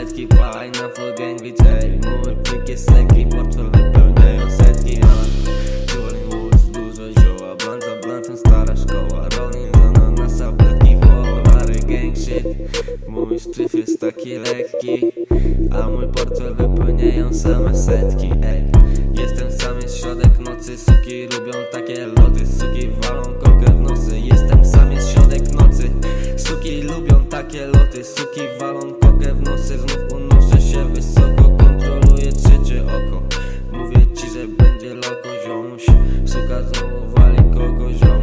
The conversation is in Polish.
paletki Palaj na full gang, widzę mój Pyk jest lekki, portfel wypełniają setki Rolling Woods, dużo zioła Blanca, blancem stara szkoła. Rolling ananasa, bletki Polary gang shit. Mój szczyf jest taki lekki A mój portfel wypełniają same setki Ej, jestem sam, jest środek nocy Suki lubią takie loty, Suki walą kokę w nosy Jestem sam, jest środek nocy. Suki lubią takie loty, suki walą kokę w nosy znów razu uwali kogoś